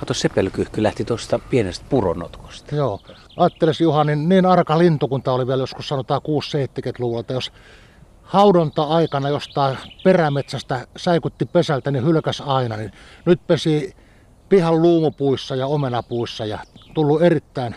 Kato, sepelkyhky lähti tuosta pienestä puronotkosta. Joo. Ajatteles Juha, niin, niin arka lintu, kun tämä oli vielä joskus sanotaan 6-70-luvulla, että jos haudonta-aikana jostain perämetsästä säikutti pesältä, niin hylkäs aina. Niin nyt pesi pihan luumupuissa ja omenapuissa ja tullut erittäin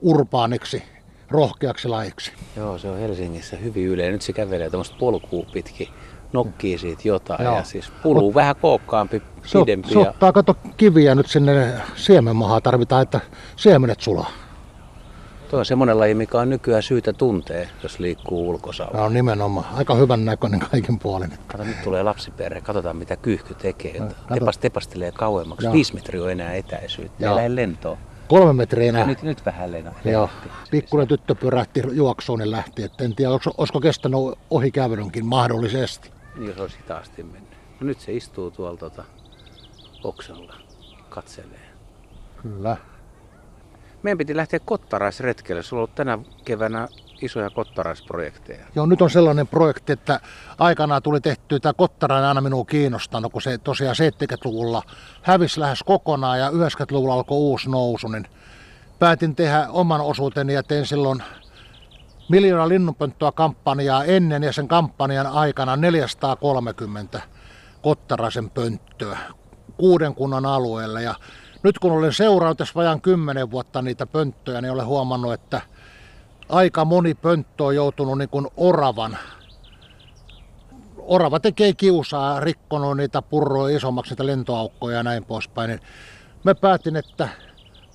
urbaaniksi, rohkeaksi lajiksi. Joo, se on Helsingissä hyvin yleinen. Nyt se kävelee tuommoista polkua pitkin, nokkii siitä jotain Joo. ja siis puluu Mut, vähän kookkaampi, pidempi. Se, se ottaa, kato kiviä nyt sinne siemenmahaan tarvitaan, että siemenet sulaa. Tuo on semmoinen laji, mikä on nykyään syytä tuntee, jos liikkuu ulkosalla. No nimenomaan. Aika hyvän näköinen kaiken puolin. Kato, nyt tulee lapsiperhe. Katsotaan, mitä kyyhky tekee. No, Tepas, tepastelee kauemmaksi. Joo. Viisi metriä on enää etäisyyttä. Joo. Ei lentoon. Kolme metriä enää. Nyt, nyt vähän lena. Joo. Pikkuinen tyttö pyrähti juoksuun ja lähti. Et en tiedä, olisiko, kestänyt ohi kävelynkin mahdollisesti. Niin, jos olisi hitaasti mennyt. No nyt se istuu tuolla tota, oksalla. Katselee. Kyllä. Meidän piti lähteä kottaraisretkelle. Sulla on ollut tänä keväänä isoja kottaraisprojekteja. Joo, nyt on sellainen projekti, että aikanaan tuli tehty, tämä kottarainen aina minua kiinnostanut, kun se tosiaan 70-luvulla hävisi lähes kokonaan ja 90-luvulla alkoi uusi nousu, niin päätin tehdä oman osuuteni ja tein silloin miljoona linnunpönttöä kampanjaa ennen ja sen kampanjan aikana 430 kottaraisen pönttöä kuuden kunnan alueella ja nyt kun olen seurannut tässä vajaan kymmenen vuotta niitä pönttöjä, niin olen huomannut, että aika moni pönttö on joutunut niin kuin oravan. Orava tekee kiusaa, rikkonut niitä purroja isommaksi, niitä lentoaukkoja ja näin poispäin. Niin me päätin, että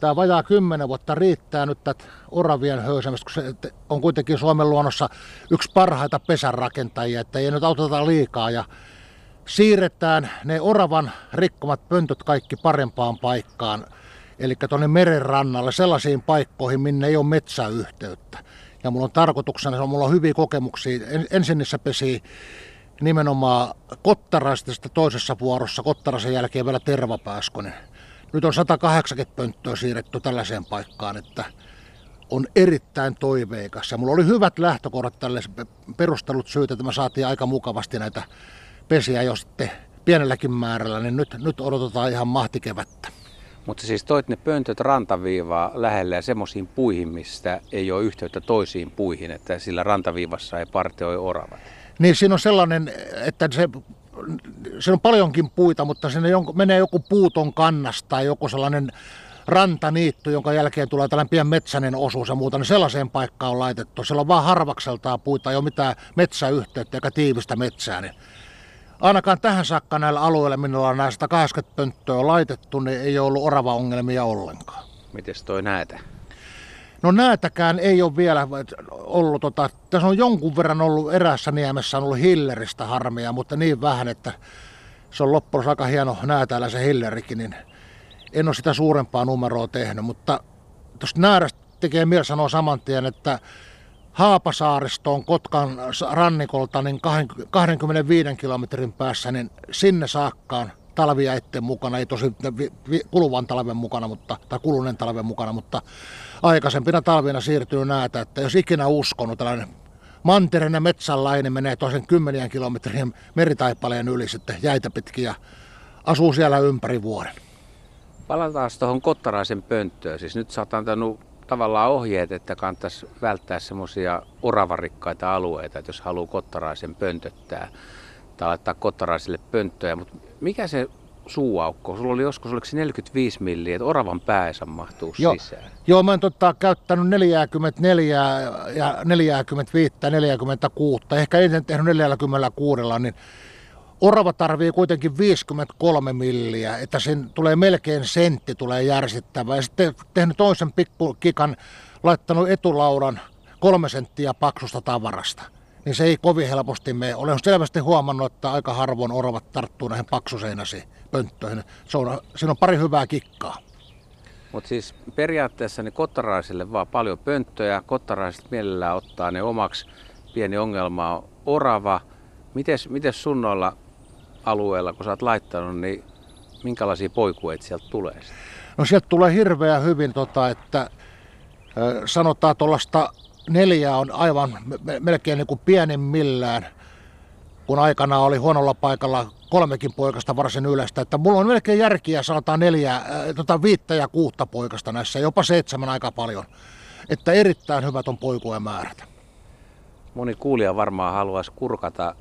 tämä vajaa kymmenen vuotta riittää nyt tätä oravien höysämistä, kun se on kuitenkin Suomen luonnossa yksi parhaita pesänrakentajia, että ei nyt auteta liikaa. Ja siirretään ne oravan rikkomat pöntöt kaikki parempaan paikkaan, eli tuonne meren rannalle, sellaisiin paikkoihin, minne ei ole metsäyhteyttä. Ja mulla on tarkoituksena, että mulla on hyviä kokemuksia. Ensin niissä pesi nimenomaan kottaraista toisessa vuorossa, kottaraisen jälkeen vielä tervapääskonen. Nyt on 180 pönttöä siirretty tällaiseen paikkaan, että on erittäin toiveikas. Ja mulla oli hyvät lähtökohdat tälle perustelut syytä, että me saatiin aika mukavasti näitä pesiä jo sitten pienelläkin määrällä, niin nyt, nyt odotetaan ihan mahtikevättä. Mutta siis toit ne pöntöt rantaviivaa lähelle ja semmoisiin puihin, mistä ei ole yhteyttä toisiin puihin, että sillä rantaviivassa ei parteoi oravat. Niin siinä on sellainen, että se, se on paljonkin puita, mutta sinne menee joku puuton kannas tai joku sellainen rantaniitty, jonka jälkeen tulee tällainen pieni metsäinen osuus ja muuta, niin sellaiseen paikkaan on laitettu. Siellä on vaan harvakseltaan puita, ei ole mitään metsäyhteyttä eikä tiivistä metsää, niin ainakaan tähän saakka näillä alueilla, minulla on näistä 80 pönttöä laitettu, niin ei ole ollut orava-ongelmia ollenkaan. Mites toi näätä? No näätäkään ei ole vielä ollut, tota, tässä on jonkun verran ollut erässä niemessä on ollut hilleristä harmia, mutta niin vähän, että se on loppujen aika hieno näätäillä se hillerikin, niin en ole sitä suurempaa numeroa tehnyt, mutta tuosta näärästä tekee mieli sanoa saman tien, että Haapasaaristoon Kotkan rannikolta niin 25 kilometrin päässä, niin sinne saakkaan talvijäitten mukana, ei tosi kuluvan talven mukana, mutta, tai kuluneen talven mukana, mutta aikaisempina talvina siirtynyt näitä, että jos ikinä uskonut tällainen mantereinen metsänlainen menee toisen kymmenien kilometrien meritaipaleen yli sitten jäitä pitkin ja asuu siellä ympäri vuoden. Palataan tuohon Kottaraisen pönttöön. Siis nyt sä oot antanut tavallaan ohjeet, että kannattaisi välttää semmoisia oravarikkaita alueita, että jos haluaa kottaraisen pöntöttää tai laittaa kottaraisille pönttöjä. Mutta mikä se suuaukko? Sulla oli joskus, oliko se 45 milliä, että oravan päässä mahtuu Joo. sisään? Joo, mä oon tota, käyttänyt 44 ja 45, 46, ehkä ensin tehnyt 46, niin Orava tarvii kuitenkin 53 milliä, että sen tulee melkein sentti tulee järsittävä. Ja sitten tehnyt toisen pikkukikan, laittanut etulaudan kolme senttiä paksusta tavarasta. Niin se ei kovin helposti mene. Olen selvästi huomannut, että aika harvoin oravat tarttuu näihin paksuseinäsi pönttöihin. Se on, siinä on pari hyvää kikkaa. Mutta siis periaatteessa niin kottaraisille vaan paljon pönttöjä. Kottaraiset mielellään ottaa ne omaksi. Pieni ongelma on orava. Mites, mites sunnoilla alueella, kun sä oot laittanut, niin minkälaisia poikueita sieltä tulee? No sieltä tulee hirveän hyvin, tota, että sanotaan tuollaista neljää on aivan melkein niin kuin pienimmillään. kun aikana oli huonolla paikalla kolmekin poikasta varsin yleistä, että mulla on melkein järkiä sanotaan neljä, äh, tota viittä ja kuutta poikasta näissä, jopa seitsemän aika paljon. Että erittäin hyvät on poikujen määrät. Moni kuulija varmaan haluaisi kurkata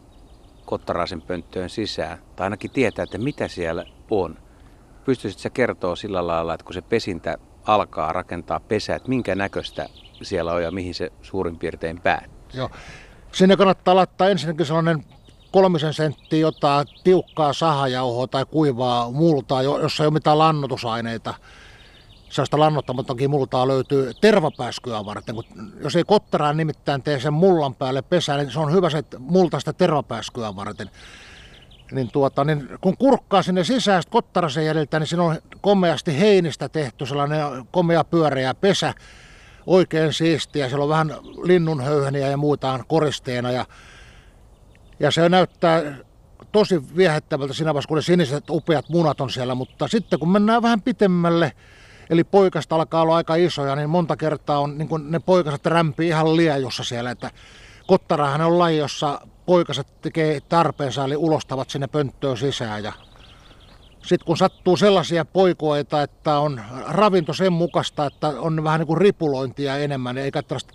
kottaraisen pönttöön sisään, tai ainakin tietää, että mitä siellä on. Pystyisit se kertoa sillä lailla, että kun se pesintä alkaa rakentaa pesää, että minkä näköistä siellä on ja mihin se suurin piirtein päättyy? Joo. Sinne kannattaa laittaa ensinnäkin sellainen kolmisen senttiä jotain tiukkaa sahajauhoa tai kuivaa multaa, jossa ei ole mitään lannotusaineita. Sellaista lannottamatonkin multaa löytyy tervapääskyä varten. Kun jos ei kottaraan nimittäin tee sen mullan päälle pesää, niin se on hyvä se multa sitä tervapääskyä varten. Niin tuota, niin kun kurkkaa sinne sisään kottarasen jäljiltä, niin siinä on komeasti heinistä tehty sellainen komea pyöreä pesä, oikein siistiä. Siellä on vähän linnunhöyheniä ja muuta koristeena ja ja se näyttää tosi viehättävältä siinä vaiheessa, kun ne siniset upeat munat on siellä, mutta sitten kun mennään vähän pitemmälle, eli poikasta alkaa olla aika isoja, niin monta kertaa on, niin ne poikaset rämpii ihan liejussa siellä, että kottarahan on laji, jossa poikaset tekee tarpeensa, eli ulostavat sinne pönttöön sisään ja sitten kun sattuu sellaisia poikoita, että on ravinto sen mukaista, että on vähän niin kuin ripulointia enemmän, eikä tällaista,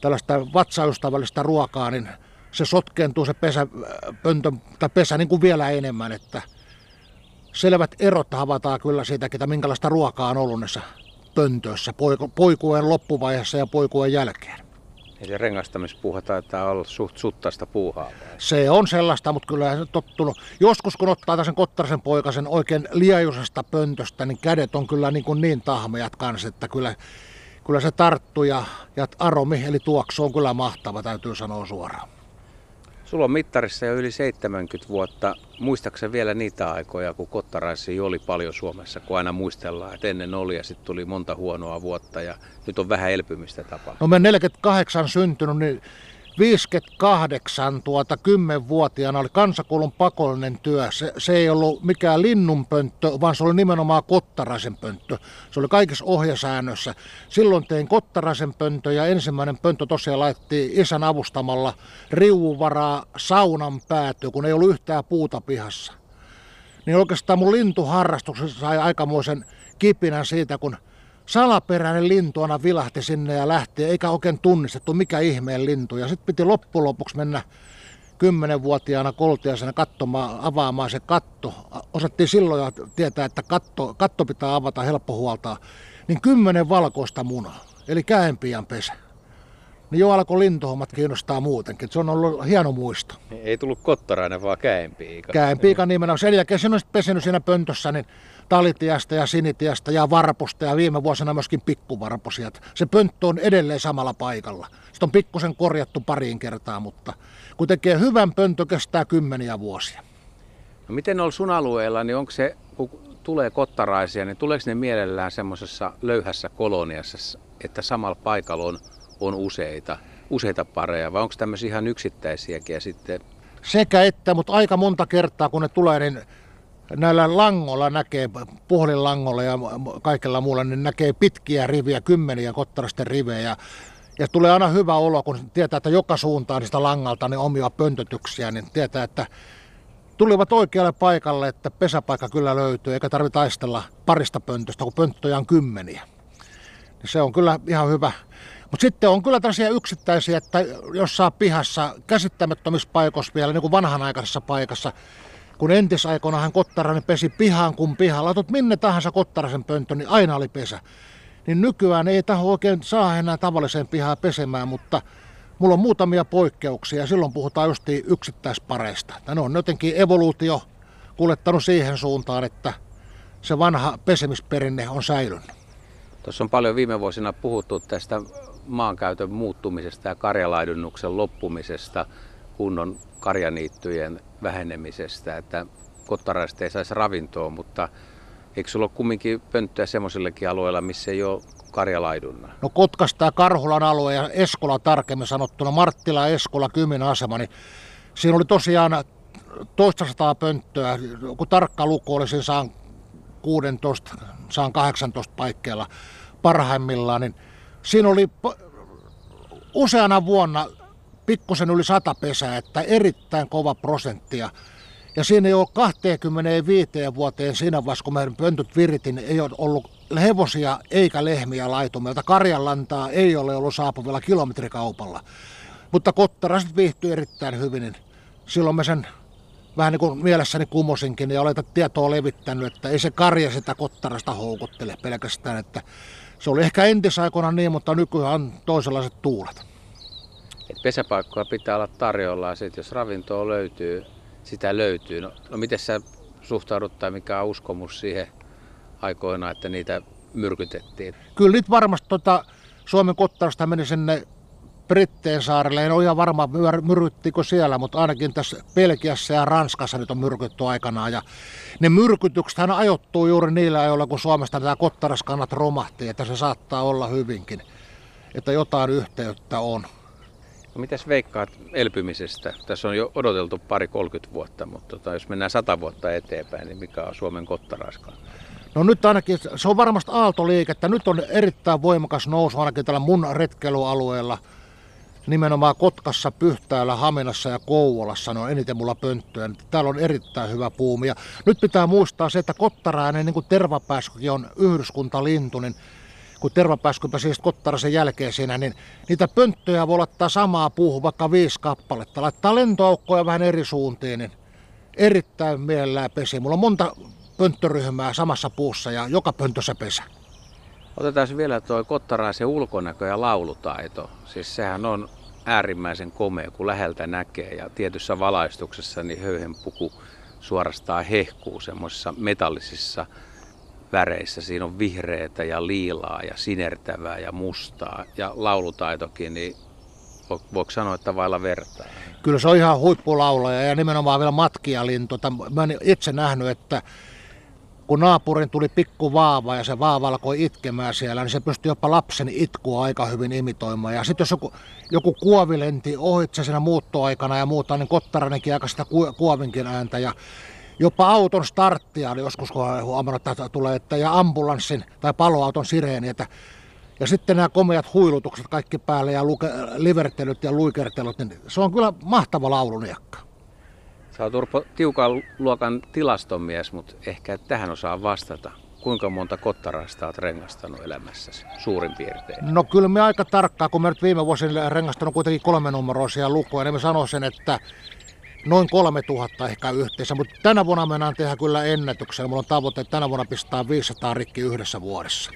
tällaista vatsaystävällistä ruokaa, niin se sotkeentuu se pesä, pöntö, tai pesä niin kuin vielä enemmän, että selvät erot havataan kyllä siitä, että minkälaista ruokaa on ollut näissä pöntöissä poikueen loppuvaiheessa ja poikueen jälkeen. Eli rengastamispuuha taitaa olla suht suttaista puuhaa. Se on sellaista, mutta kyllä se tottunut. Joskus kun ottaa sen kottarasen poikasen oikein liejuisesta pöntöstä, niin kädet on kyllä niin, kuin niin tahmejat kanssa, että kyllä, kyllä se tarttu ja, ja aromi, eli tuoksu on kyllä mahtava, täytyy sanoa suoraan. Sulla on mittarissa jo yli 70 vuotta. Muistaakseni vielä niitä aikoja, kun kottaraisia oli paljon Suomessa, kun aina muistellaan, että ennen oli ja sitten tuli monta huonoa vuotta ja nyt on vähän elpymistä tapahtunut. No mä 48 syntynyt, niin 58 tuota 10-vuotiaana oli kansakoulun pakollinen työ. Se, se ei ollut mikään linnunpönttö, vaan se oli nimenomaan kottaraisen pönttö. Se oli kaikissa ohjesäännössä. Silloin tein kottaraisen pönttö ja ensimmäinen pönttö tosiaan laitettiin isän avustamalla riuvaraa saunan päätyä, kun ei ollut yhtään puuta pihassa. Niin oikeastaan mun lintuharrastuksessa sai aikamoisen kipinän siitä, kun salaperäinen lintu aina vilahti sinne ja lähti, eikä oikein tunnistettu mikä ihmeen lintu. Ja sitten piti loppujen lopuksi mennä kymmenenvuotiaana koltiaisena katsomaan, avaamaan se katto. Osattiin silloin jo tietää, että katto, katto pitää avata helppo huoltaa. Niin kymmenen valkoista munaa, eli käenpian pesä. Niin jo alkoi lintuhommat kiinnostaa muutenkin. Se on ollut hieno muisto. Ei tullut kottarainen, vaan käenpiika. Käenpiika nimenomaan. Sen jälkeen se on pesinyt siinä pöntössä, niin talitiasta ja sinitiasta ja varpusta ja viime vuosina myöskin pikkuvarposia. Se pönttö on edelleen samalla paikalla. Sitten on pikkusen korjattu pariin kertaa, mutta kun tekee hyvän pöntö, kestää kymmeniä vuosia. No miten on sun alueella, niin onko se, kun tulee kottaraisia, niin tuleeko ne mielellään semmoisessa löyhässä koloniassa, että samalla paikalla on, on useita, useita pareja, vai onko tämmöisiä ihan yksittäisiäkin ja sitten sekä että, mutta aika monta kertaa kun ne tulee, niin näillä langolla näkee, puhelinlangolla ja kaikella muulla, niin näkee pitkiä riviä, kymmeniä kottarasten rivejä. Ja tulee aina hyvä olo, kun tietää, että joka suuntaan niistä langalta niin omia pöntötyksiä, niin tietää, että tulivat oikealle paikalle, että pesäpaikka kyllä löytyy, eikä tarvitse taistella parista pöntöstä, kun pönttöjä on kymmeniä. Niin se on kyllä ihan hyvä. Mutta sitten on kyllä tällaisia yksittäisiä, että jossain pihassa käsittämättömissä paikoissa vielä, niin kuin vanhanaikaisessa paikassa, kun hän Kottarainen pesi pihaan kuin pihaan, laitot minne tahansa Kottarasen pönttö, niin aina oli pesä. Niin nykyään ei taho oikein saa enää tavalliseen pihaan pesemään, mutta mulla on muutamia poikkeuksia. Silloin puhutaan justiin yksittäispareista. Ja ne on jotenkin evoluutio kuljettanut siihen suuntaan, että se vanha pesemisperinne on säilynyt. Tuossa on paljon viime vuosina puhuttu tästä maankäytön muuttumisesta ja karjalaidunnuksen loppumisesta, kunnon karjaniittyjen vähenemisestä, että kottaraiset ei saisi ravintoa, mutta eikö sulla ole kumminkin pönttöä semmoisillekin alueilla, missä ei ole karjalaidunna? No Kotkasta ja Karhulan alue ja Eskola tarkemmin sanottuna, Marttila, Eskola, Kymin asema, niin siinä oli tosiaan toista sataa pönttöä, kun tarkka luku oli, siinä saan 16, saan 18 paikkeilla parhaimmillaan, niin siinä oli useana vuonna pikkusen yli sata pesää, että erittäin kova prosenttia. Ja siinä ei ole 25 vuoteen siinä vaiheessa, kun meidän pöntyt viritin, ei ole ollut hevosia eikä lehmiä laitumilta. Karjanlantaa ei ole ollut saapuvilla kilometrikaupalla. Mutta kottaraset viihtyy erittäin hyvin, niin silloin me sen vähän niin kuin mielessäni kumosinkin ja olen tietoa levittänyt, että ei se karja sitä kottarasta houkuttele pelkästään, että se oli ehkä entisaikoina niin, mutta nykyään on toisenlaiset tuulet. Et pesäpaikkoja pitää olla tarjolla ja sit, jos ravintoa löytyy, sitä löytyy. No, no miten sä suhtaudut tai mikä on uskomus siihen aikoina, että niitä myrkytettiin? Kyllä nyt varmasti tota, Suomen kottarasta meni sinne Britteen saarelle. En ole ihan varma, myrkyttikö siellä, mutta ainakin tässä Belgiassa ja Ranskassa nyt on myrkytty aikanaan. Ja ne myrkytykset ajoittuu juuri niillä ajoilla, kun Suomesta tämä kottaraskannat romahti, että se saattaa olla hyvinkin, että jotain yhteyttä on. No mitäs veikkaat elpymisestä? Tässä on jo odoteltu pari 30 vuotta, mutta tota, jos mennään 100 vuotta eteenpäin, niin mikä on Suomen kottaraskan? No nyt ainakin, se on varmasti aaltoliikettä. Nyt on erittäin voimakas nousu ainakin tällä mun retkeilyalueella – nimenomaan Kotkassa, Pyhtäällä, Haminassa ja Kouvolassa ne on eniten mulla pönttöjä. Täällä on erittäin hyvä puumi. Ja nyt pitää muistaa se, että kottarainen, niin kuin tervapääskykin on yhdyskuntalintu, niin kun tervapääsky siis kottarasen jälkeen siinä, niin niitä pönttöjä voi laittaa samaa puuhun, vaikka viisi kappaletta. Laittaa lentoaukkoja vähän eri suuntiin, niin erittäin mielellään pesi. Mulla on monta pönttöryhmää samassa puussa ja joka pöntössä pesä. Otetaan vielä tuo kottaraisen ulkonäkö ja laulutaito. Siis sehän on äärimmäisen komea, kun läheltä näkee. Ja tietyssä valaistuksessa niin höyhenpuku suorastaan hehkuu semmoisissa metallisissa väreissä. Siinä on vihreätä ja liilaa ja sinertävää ja mustaa. Ja laulutaitokin, niin voiko sanoa, että vailla vertaa? Kyllä se on ihan huippulaulaja ja nimenomaan vielä matkialintu. Mä olen itse nähnyt, että kun naapurin tuli pikku vaava ja se vaava alkoi itkemään siellä, niin se pystyi jopa lapsen itkua aika hyvin imitoimaan. Ja sitten jos joku, joku kuovi lenti ohitse siinä muuttoaikana ja muuta, niin kottaranenkin aika sitä kuovinkin ääntä. Ja jopa auton starttia oli joskus, kun että tulee, että, ja ambulanssin tai paloauton sireeni. Että, ja sitten nämä komeat huilutukset kaikki päälle ja luke, livertelyt ja luikertelut, niin se on kyllä mahtava lauluniakka. Sä oot Urpo tiukan luokan tilastomies, mutta ehkä tähän osaa vastata. Kuinka monta kottarasta olet rengastanut elämässäsi suurin piirtein? No kyllä me aika tarkkaa, kun mä nyt viime vuosina rengastanut kuitenkin kolme numeroisia lukuja, niin mä sanoisin, että noin 3000 ehkä yhteensä, mutta tänä vuonna mennään tehdä kyllä ennätyksen. Mulla on tavoite, että tänä vuonna pistää 500 rikki yhdessä vuodessa.